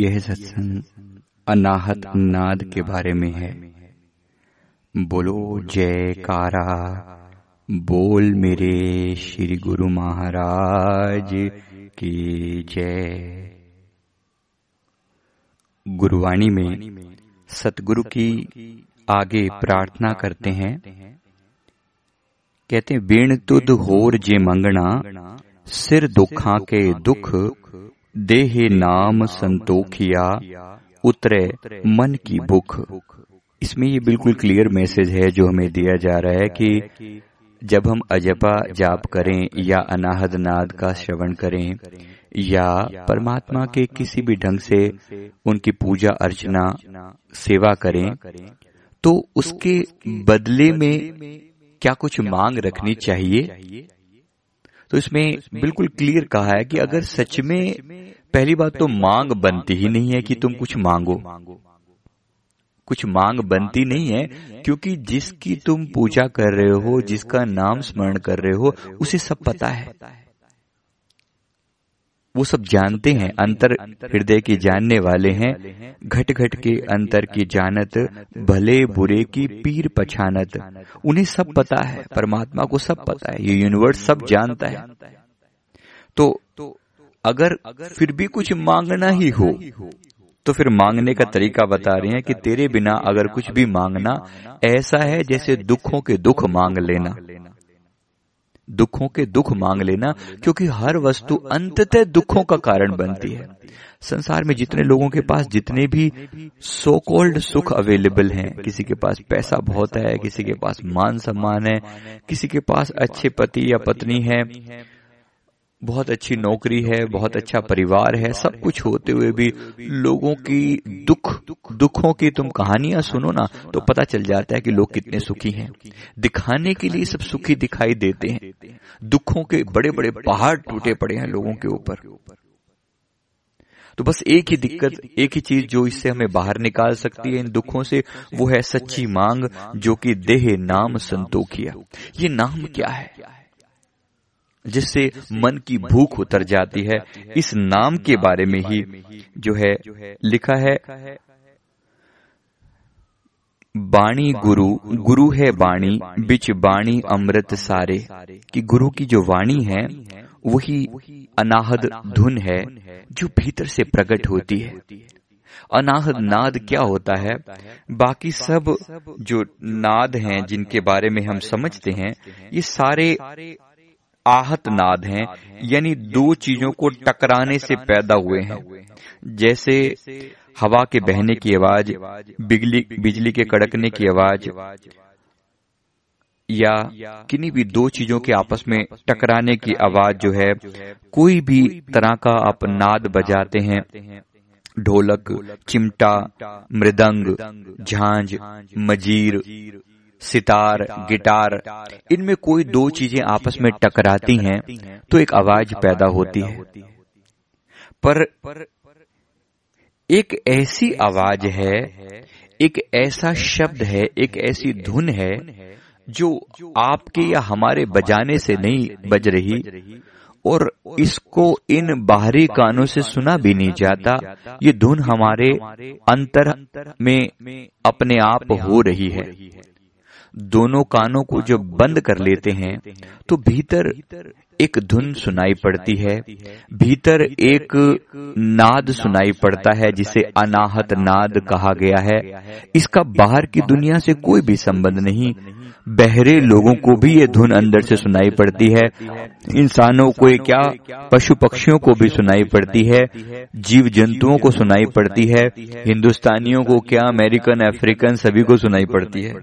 यह सत्संग अनाहत नाद के बारे में है। बोलो, जयकारा। बोल मेरे श्री गुरु महाराज की जय। गुरुवाणी में सतगुरु की आगे प्रार्थना करते हैं। कहते बीण तुद होर जे मंगना सिर दुखा के दुख देह नाम संतोखिया, उतरे मन की भूख। इसमें ये बिल्कुल क्लियर मैसेज है जो हमें दिया जा रहा है कि जब हम अजपा जाप करें या अनाहद नाद का श्रवण करें या परमात्मा के किसी भी ढंग से उनकी पूजा अर्चना, सेवा करें तो उसके बदले में क्या कुछ मांग रखनी चाहिए? तो इसमें बिल्कुल क्लियर कहा है कि अगर सच में पहली बात तो मांग बनती ही नहीं है कि तुम कुछ मांगो। कुछ मांग बनती नहीं है क्योंकि जिसकी तुम पूजा कर रहे हो जिसका नाम स्मरण कर रहे हो उसे सब पता है। वो सब जानते हैं, अंतर हृदय के जानने वाले हैं घट घट के अंतर की जानत, भले बुरे की पीर पछानत। उन्हें सब पता है, परमात्मा को सब पता है, ये यूनिवर्स सब जानता है। तो अगर फिर भी कुछ मांगना ही हो तो फिर मांगने का तरीका बता रहे हैं कि तेरे बिना अगर कुछ भी मांगना, ऐसा है जैसे दुखों के दुख मांग लेना। दुखों के दुख मांग लेना, क्योंकि हर वस्तु अंततः दुखों का कारण बनती है। संसार में जितने लोगों के पास जितने भी सो कॉल्ड सुख अवेलेबल हैं, किसी के पास पैसा बहुत है, किसी के पास मान सम्मान है, किसी के पास अच्छे पति या पत्नी है बहुत अच्छी नौकरी है बहुत अच्छा परिवार है सब कुछ होते हुए भी लोगों की दुख दुखों की तुम कहानियाँ सुनो ना तो पता चल जाता है कि लोग कितने सुखी हैं। दिखाने के लिए सब सुखी दिखाई देते हैं। दुखों के बड़े बड़े पहाड़ टूटे पड़े हैं लोगों के ऊपर। तो बस एक ही दिक्कत एक ही चीज़ जो इससे हमें बाहर निकाल सकती है इन दुखों से वो है सच्ची मांग जो कि देह नाम संतोखिया ये नाम क्या है? जिससे मन की भूख उतर जाती है इस नाम के बारे में ही जो है लिखा है बाणी गुरु गुरु है बाणी बिच बाणी अमृत सारे। कि गुरु की जो वाणी है वही अनाहद धुन है जो भीतर से प्रकट होती है। अनाहद नाद क्या होता है? बाकी सब जो नाद हैं जिनके बारे में हम समझते हैं ये सारे आहत नाद हैं, यानी दो चीज़ों को टकराने से पैदा हुए हैं। जैसे हवा के बहने की आवाज़, बिजली बिजली के कड़कने की आवाज़, या किन्हीं भी दो चीज़ों के आपस में टकराने की आवाज़ जो है, कोई भी तरह का आप नाद बजाते हैं। ढोलक, चिमटा, मृदंग, झांझ, मजीर सितार गिटार इनमें कोई दो चीज़ें आपस में टकराती हैं तो एक आवाज़ पैदा होती है। पर एक ऐसी आवाज़ है एक ऐसा शब्द है एक ऐसी धुन है जो आपके या हमारे बजाने से नहीं बज रही और इसको इन बाहरी कानों से सुना भी नहीं जाता। ये धुन हमारे अंतर में अपने आप हो। रही है। दोनों कानों को जब बंद कर लेते हैं तो भीतर एक धुन सुनाई पड़ती है। भीतर एक नाद सुनाई पड़ता है जिसे अनाहत नाद कहा गया है। इसका बाहर की दुनिया से कोई भी संबंध नहीं बहरे लोगों को भी ये धुन अंदर से सुनाई पड़ती है। इंसानों को क्या पशु पक्षियों को भी सुनाई पड़ती है। जीव जंतुओं को सुनाई पड़ती है। हिंदुस्तानियों को क्या अमेरिकन अफ्रीकन सभी को सुनाई पड़ती है।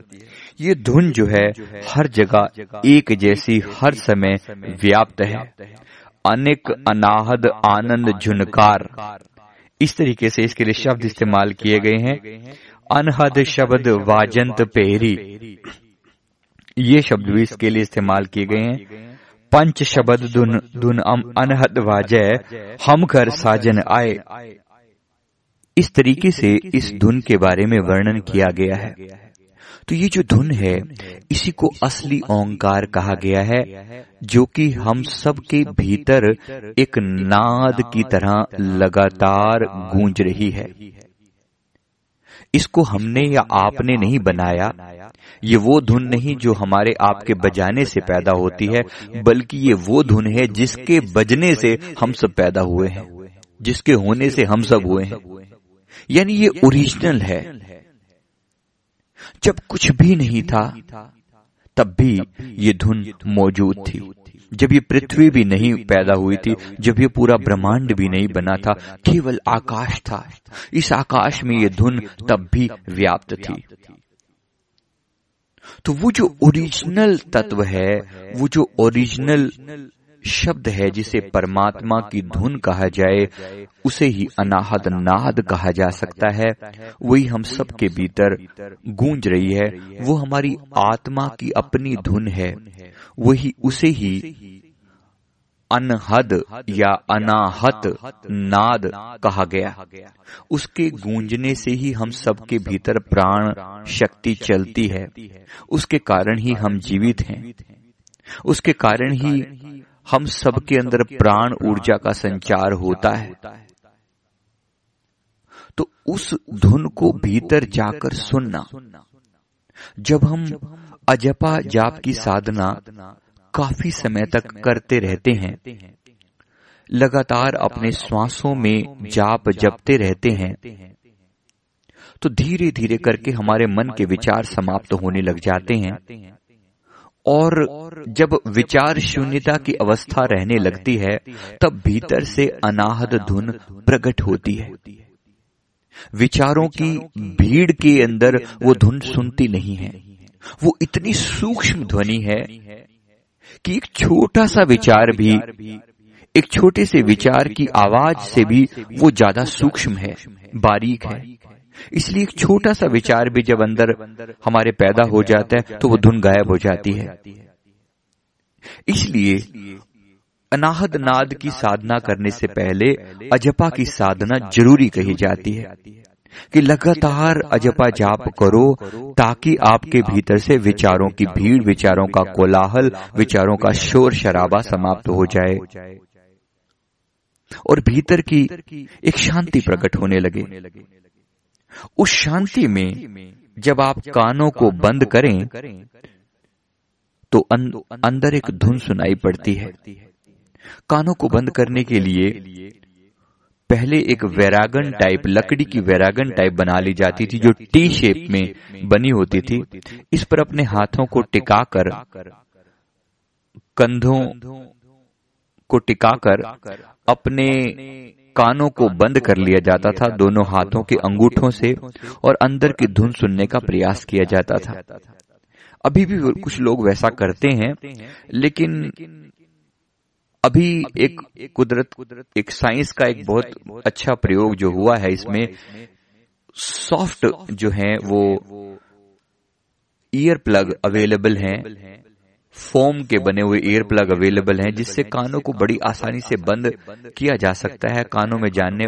ये धुन जो है हर जगह एक जैसी हर समय व्याप्त है। अनेक अनाहद आनंद झुनकार। इस तरीके से इसके लिए शब्द इस्तेमाल किए गए हैं। अनहद शब्द वाजंत पेरी ये शब्द भी इसके लिए इस्तेमाल किए गए हैं। पंच शब्द धुन धुन अनहद वाजय हम घर साजन आए। इस तरीके से इस धुन के बारे में वर्णन किया गया है। तो ये जो धुन है, इसी को असली ओंकार कहा गया है, जो कि हम सब के भीतर एक नाद की तरह लगातार गूंज रही है। इसको हमने या आपने नहीं बनाया। ये वो धुन नहीं जो हमारे आपके बजाने से पैदा होती है, बल्कि ये वो धुन है जिसके बजने से हम सब पैदा हुए हैं, जिसके होने से हम सब हुए हैं। यानी ये ओरिजिनल है। जब कुछ भी नहीं था, तब भी ये धुन मौजूद थी। जब ये पृथ्वी भी नहीं पैदा हुई थी, जब ये पूरा ब्रह्मांड भी नहीं बना था, केवल आकाश था। इस आकाश में ये धुन तब भी व्याप्त थी। तो वो जो ओरिजिनल तत्व है, वो जो ओरिजिनल शब्द है जिसे परमात्मा की धुन कहा जाए, उसे ही अनाहद नाद कहा जा सकता है। वही हम सब के भीतर गूंज रही है, वो हमारी आत्मा की अपनी धुन है। वही उसे ही अनहद या अनाहत नाद कहा गया। उसके गूंजने से ही हम सबके भीतर प्राण शक्ति चलती है। उसके कारण ही हम जीवित हैं। उसके कारण ही हम सबके अंदर प्राण ऊर्जा का संचार होता है। तो उस धुन को भीतर जाकर सुनना। जब हम अजपा जाप की साधना काफ़ी समय तक करते रहते हैं। लगातार अपने श्वासों में जाप जपते रहते हैं। तो धीरे धीरे करके हमारे मन के विचार समाप्त होने लग जाते हैं। और जब विचार शून्यता की अवस्था रहने लगती है, तब भीतर से अनाहद धुन प्रकट होती है। विचारों की भीड़ के अंदर वो धुन सुनती नहीं है। वो इतनी सूक्ष्म ध्वनि है कि एक छोटा सा विचार भी, एक छोटे से विचार की आवाज़ से भी वो ज़्यादा सूक्ष्म है, बारीक है। इसलिए एक छोटा सा विचार भी जब अंदर हमारे पैदा हो जाता है तो वो धुन गायब हो जाती है। इसलिए अनाहद नाद की साधना करने से पहले अजपा की साधना ज़रूरी कही जाती है कि लगातार अजपा जाप करो ताकि आपके भीतर से विचारों की भीड़, विचारों का कोलाहल, विचारों का शोर शराबा समाप्त हो जाए और भीतर की एक शांति प्रकट होने लगे। उस शांति में जब आप कानों को बंद करें तो अं, अंदर एक धुन सुनाई पड़ती है। कानों को बंद करने के लिए पहले एक वैरागन टाइप लकड़ी की वैरागन टाइप बना ली जाती थी जो टी शेप में बनी होती थी। इस पर अपने हाथों को टिकाकर कंधों को टिकाकर अपने कानों को बंद कर लिया जाता था, दोनों हाथों के अंगूठों से और अंदर की धुन सुनने का प्रयास किया जाता था। अभी भी कुछ लोग वैसा करते हैं, लेकिन अभी एक कुदरत कुदरत एक साइंस का एक बहुत अच्छा प्रयोग जो हुआ है, इसमें सॉफ्ट जो है वो ईयर प्लग अवेलेबल हैं। फोम के बने हुए ईयर प्लग अवेलेबल हैं, जिससे कानों को बड़ी आसानी से बंद किया जा सकता है। कानों में जानने,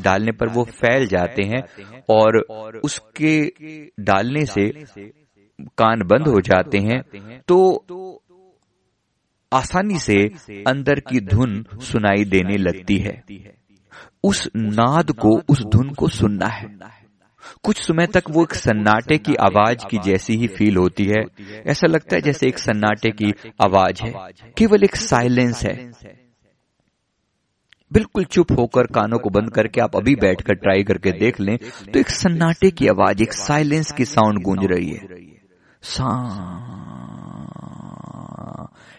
डालने पर वो फैल जाते हैं और उसके डालने से कान बंद हो जाते हैं। तो आसानी से अंदर की धुन सुनाई देने लगती है। उस नाद को, उस धुन को सुनना है। कुछ समय तक वो एक सन्नाटे की आवाज़ की जैसी ही फील होती है। ऐसा लगता है जैसे एक सन्नाटे की आवाज़ है। केवल एक साइलेंस है। बिल्कुल चुप होकर कानों को बंद करके आप अभी बैठकर ट्राई करके देख लें तो एक सन्नाटे की आवाज़, एक साइलेंस की साउंड गूंज रही है। सा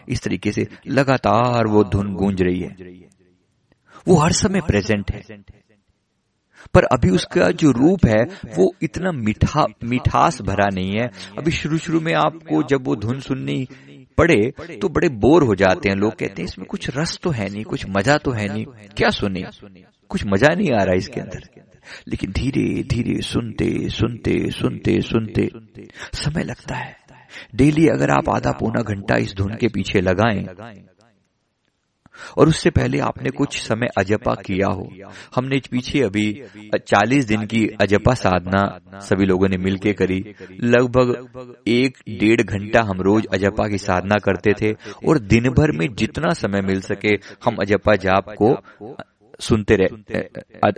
इस तरीके से लगातार वो धुन गूंज रही है। वो हर समय प्रेजेंट है। पर अभी उसका जो रूप है, वो इतना मीठा मिठास भरा नहीं है। अभी शुरू शुरू में आपको जब वो धुन सुननी पड़े तो बड़े बोर हो जाते हैं लोग, कहते हैं, इसमें कुछ रस तो है नहीं, कुछ मज़ा तो है नहीं, क्या सुने? कुछ मज़ा नहीं आ रहा इसके अंदर। लेकिन धीरे धीरे सुनते सुनते सुनते सुनते समय लगता है। डेली अगर आप आधा पौना घंटा इस धुन के पीछे लगाएँ और उससे पहले आपने कुछ समय अजपा किया हो। हमने पीछे अभी चालीस दिन की अजपा साधना सभी लोगों ने मिलकर करी। लगभग एक डेढ़ घंटा हम रोज अजपा की साधना करते थे और दिन भर में जितना समय मिल सके हम अजपा जाप को सुनते रहे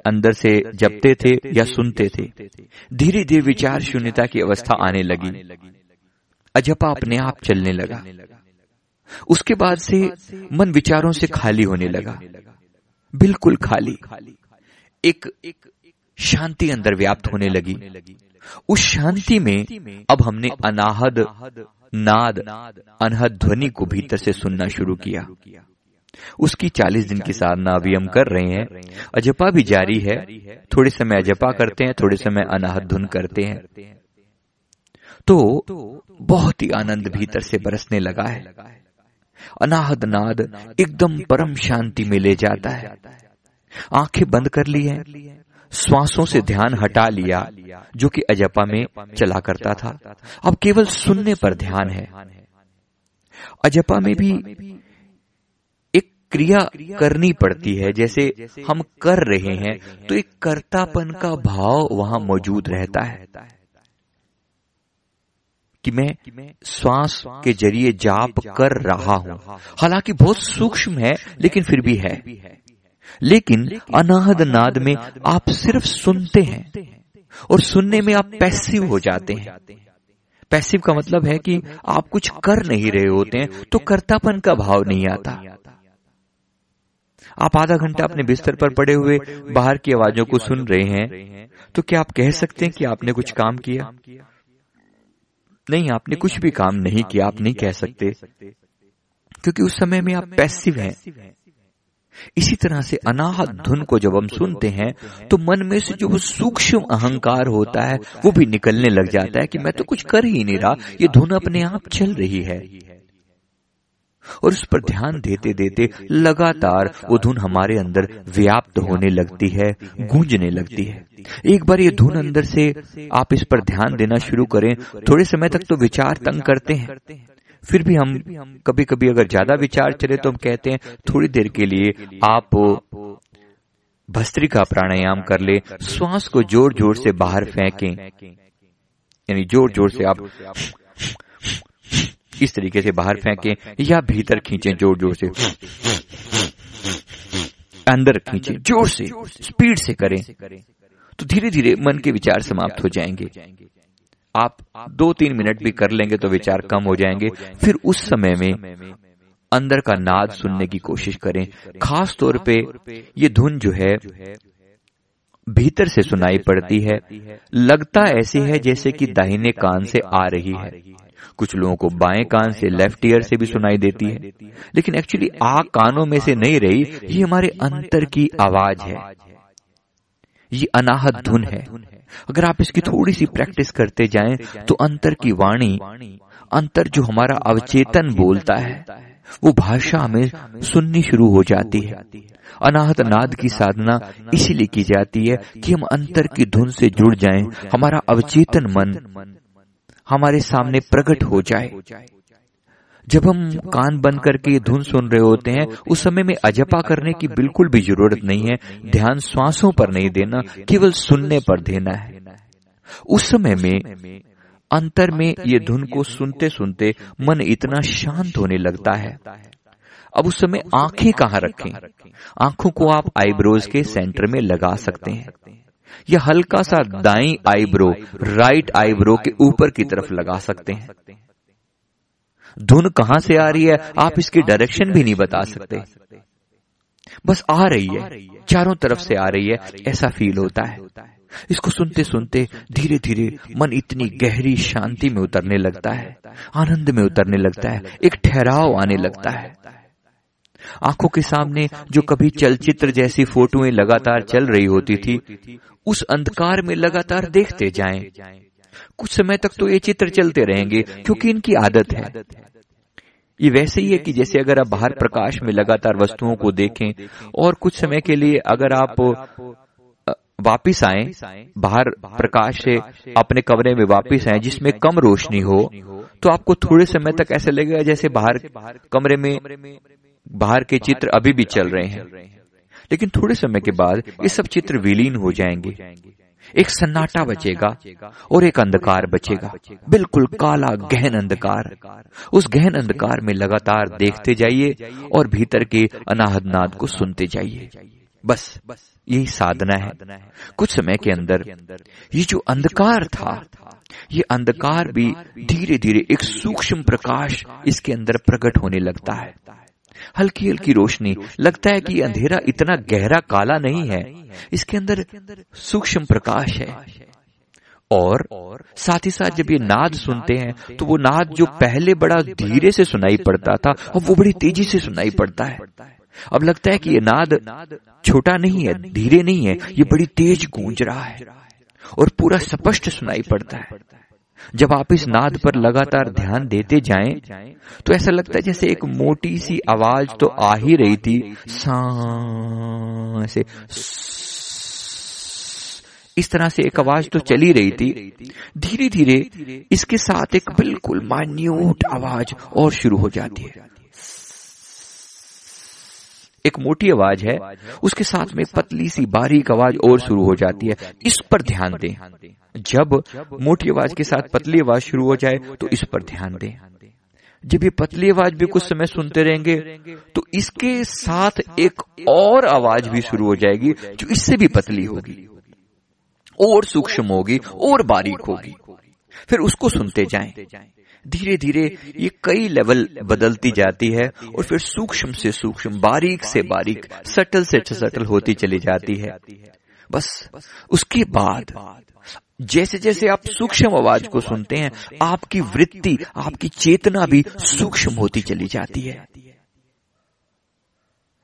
अंदर से जपते थे या सुनते थे। धीरे धीरे विचार शून्यता की अवस्था आने लगी। अजपा अपने आप चलने लगा। उसके बाद से मन विचारों से खाली होने लगा। बिल्कुल खाली। एक शांति अंदर व्याप्त होने लगी। उस शांति में अब हमने अनाहद, नाद, अनहद ध्वनि को भीतर से सुनना शुरू किया। उसकी चालीस दिन की साधना अभी हम कर रहे हैं। अजपा भी जारी है। थोड़े समय अजपा करते हैं, थोड़े समय अनाहत धुन करते हैं। तो बहुत ही आनंद भीतर से बरसने लगा है। अनाहद नाद एकदम परम शांति में ले जाता है। आँखें बंद कर ली है, श्वासों से ध्यान हटा लिया, जो कि अजपा में चला करता था। अब केवल सुनने पर ध्यान है। अजपा में भी एक क्रिया करनी पड़ती है, जैसे हम कर रहे हैं तो एक कर्तापन का भाव वहाँ मौजूद रहता है। कि मैं श्वास के ज़रिए जाप कर रहा हूँ। हालाँकि बहुत सूक्ष्म है लेकिन फिर भी है। लेकिन अनाहद नाद में आप सिर्फ़ सुनते हैं और सुनने में आप पैसिव हो जाते हैं। पैसिव का मतलब है कि आप कुछ कर नहीं रहे होते हैं तो कर्तापन का भाव नहीं आता। आप आधा घंटा अपने बिस्तर पर पड़े हुए बाहर की आवाजों को सुन रहे हैं तो क्या आप कह सकते हैं कि आपने कुछ काम किया? नहीं आपने कुछ भी काम नहीं किया आप नहीं कह सकते। क्योंकि उस समय में आप पैसिव हैं। इसी तरह से अनाहत धुन को जब हम सुनते हैं तो मन में से जो वो सूक्ष्म अहंकार होता है वो भी निकलने लग जाता है कि मैं तो कुछ कर ही नहीं रहा ये धुन अपने आप चल रही है। और उस पर ध्यान देते देते लगातार वो धुन हमारे अंदर व्याप्त होने लगती है, गूंजने लगती है। एक बार ये धुन अंदर से आप इस पर ध्यान देना शुरू करें, थोड़े समय तक तो विचार तंग करते हैं। फिर भी हम कभी कभी अगर ज़्यादा विचार चले तो हम कहते हैं, थोड़ी देर के लिए आप भस्त्री का प्राणायाम कर ले, श्वास को ज़ोर ज़ोर से बाहर फेंकें। यानी ज़ोर ज़ोर से आप इस तरीके से बाहर फेंकें या भीतर खींचें ज़ोर ज़ोर से। अंदर खींचें, ज़ोर से, स्पीड से करें। तो धीरे धीरे मन के विचार समाप्त हो जाएँगे। आप दो तीन मिनट भी कर लेंगे तो विचार कम हो जाएँगे। फिर उस समय में अंदर का नाद सुनने की कोशिश करें। खास तौर पे ये धुन जो है, भीतर से सुनाई पड़ती है। लगता ऐसी है जैसे कि दाहिने कान से आ रही है। कुछ लोगों को बाएँ कान से लेफ़्ट ईयर से भी सुनाई देती है। लेकिन एक्चुअली आ कानों में से नहीं रही ये हमारे अंतर की आवाज़ है। ये अनाहत धुन है। अगर आप इसकी थोड़ी सी प्रैक्टिस करते जाएँ तो अंतर की वाणी अंतर जो हमारा अवचेतन बोलता है वो भाषा हमें सुननी शुरू हो जाती है। अनाहत नाद की साधना इसीलिए की जाती है कि हम अंतर की धुन से जुड़ जाएँ, हमारा अवचेतन मन हमारे सामने प्रकट हो जाए। जब हम कान बंद करके ये धुन सुन रहे होते हैं, उस समय में अजपा करने की बिल्कुल भी ज़रूरत नहीं है। ध्यान श्वासों पर नहीं देना, केवल सुनने पर देना है। उस समय में, अंतर में ये धुन को सुनते सुनते मन इतना शांत होने लगता है। अब उस समय आँखें कहाँ रखें? आँखों को आप आईब्रोज के सेंटर में लगा सकते हैं। या हल्का सा दाई आईब्रो राइट आईब्रो के ऊपर की तरफ़ लगा सकते हैं। धुन कहाँ से आ रही है? आप इसकी डायरेक्शन भी नहीं बता सकते। बस आ रही है। चारों तरफ़ से आ रही है। ऐसा फील होता है। इसको सुनते सुनते धीरे धीरे मन इतनी गहरी शांति में उतरने लगता है। आनंद में उतरने लगता है। एक ठहराव आने लगता है। आँखों के सामने जो कभी चलचित्र जैसी फोटोएँ लगातार चल रही होती थी, उस अंधकार में लगातार देखते जाएँ। कुछ समय तक तो ये चित्र चलते रहेंगे, क्योंकि इनकी आदत है ये वैसे ही है कि जैसे अगर आप बाहर प्रकाश में लगातार वस्तुओं को देखें, और कुछ समय के लिए अगर आप वापिस आए, बाहर प्रकाश से अपने कमरे में वापिस आए, जिसमें कम रोशनी हो तो आपको थोड़े समय तक ऐसा लगेगा जैसे बाहर कमरे में बाहर के चित्र अभी भी चल रहे हैं। लेकिन थोड़े समय के बाद ये सब चित्र विलीन हो जाएँगे। एक सन्नाटा बचेगा और एक अंधकार बचेगा। बिल्कुल काला गहन अंधकार। उस गहन अंधकार में लगातार देखते जाइए और भीतर के अनाहद नाद को सुनते जाइए। बस यही साधना है। कुछ समय के अंदर ये जो अंधकार था ये अंधकार भी धीरे धीरे एक सूक्ष्म प्रकाश इसके अंदर प्रकट होने लगता है। हल्की हल्की रोशनी। लगता है कि अंधेरा इतना गहरा काला नहीं है। इसके अंदर सूक्ष्म प्रकाश है। और साथ ही साथ जब ये नाद सुनते हैं तो वो नाद जो पहले बड़ा धीरे से सुनाई पड़ता था अब वो बड़ी तेज़ी से सुनाई पड़ता है। अब लगता है कि ये नाद छोटा नहीं है धीरे नहीं है ये बड़ी तेज गूंज रहा है। और पूरा स्पष्ट सुनाई पड़ता है। जब आप इस नाद पर लगातार ध्यान देते जाएँ, तो ऐसा लगता है जैसे एक मोटी सी आवाज़ तो आ ही रही थी। ऐसे इस तरह से एक आवाज़ तो चली रही थी। धीरे धीरे इसके साथ एक बिल्कुल मान्यूट आवाज़ और शुरू हो जाती है। एक मोटी आवाज़ है उसके साथ में पतली सी बारीक आवाज़ और शुरू हो जाती है। इस पर ध्यान दें। जब मोटी आवाज़ के साथ पतली आवाज़ शुरू हो जाए तो इस पर ध्यान दें। जब ये पतली आवाज़ भी कुछ समय सुनते रहेंगे तो इसके साथ एक और आवाज़ भी शुरू हो जाएगी जो इससे भी पतली होगी। और सूक्ष्म होगी और बारीक होगी। फिर उसको सुनते जाएँ। धीरे धीरे ये कई लेवल बदलती जाती है और फिर सूक्ष्म से सूक्ष्म बारीक से बारीक सटल से सटल होती चली जाती है। बस उसके बाद जैसे जैसे आप सूक्ष्म आवाज़ को सुनते हैं, आपकी वृत्ति, आपकी चेतना भी सूक्ष्म होती चली जाती है।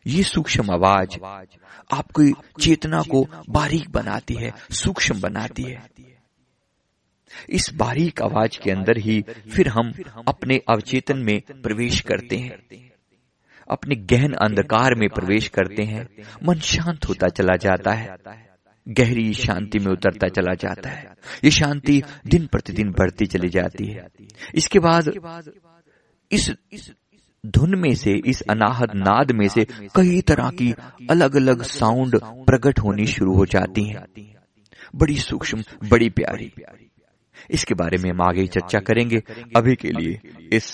ये सूक्ष्म आवाज़ आपकी चेतना को बारीक बनाती है, सूक्ष्म बनाती है। इस बारीक आवाज़ के अंदर ही फिर हम अपने अवचेतन में प्रवेश करते हैं। अपने गहन अंधकार में प्रवेश करते हैं। मन शांत होता चला जाता है। गहरी शांति में उतरता चला जाता है। ये शांति दिन प्रतिदिन बढ़ती चली जाती है। इसके बाद इस धुन में से, इस अनाहत नाद में से कई तरह की अलग अलग साउंड प्रकट होनी शुरू हो जाती हैं। बड़ी सूक्ष्म, बड़ी प्यारी। इसके बारे में हम आगे चर्चा करेंगे। अभी के लिए इस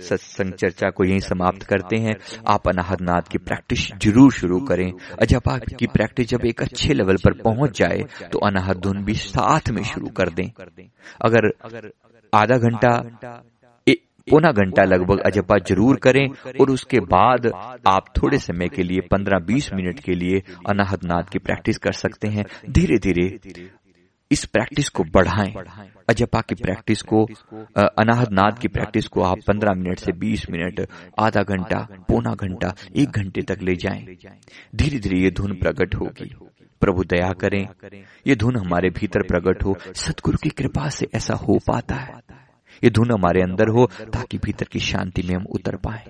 सत्संग चर्चा को यहीं समाप्त करते हैं। आप अनाहदनाथ की प्रैक्टिस ज़रूर शुरू करें। जब आपकी प्रैक्टिस जब एक अच्छे लेवल पर पहुँच जाए तो अनाहत धुन भी साथ में शुरू कर दें। अगर आधा घंटा पौना घंटा लगभग अजपा ज़रूर करें, और उसके बाद आप थोड़े समय के लिए 15-20 मिनट के लिए अनाहत नाद की प्रैक्टिस कर सकते हैं। धीरे धीरे इस प्रैक्टिस को बढ़ाएँ। अजपा की प्रैक्टिस को अनाहद नाद की प्रैक्टिस को आप 15 मिनट से 20 मिनट, आधा घंटा, पौना घंटा, एक घंटे तक ले जाएँ। धीरे धीरे ये धुन प्रकट होगी। प्रभु दया करें। ये धुन हमारे भीतर प्रकट हो। सतगुरु की कृपा से ऐसा हो पाता है। ये धुन हमारे अंदर हो ताकि भीतर की शांति में हम उतर पाए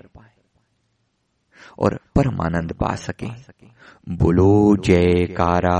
और परमानंद पा सके। बोलो, जयकारा।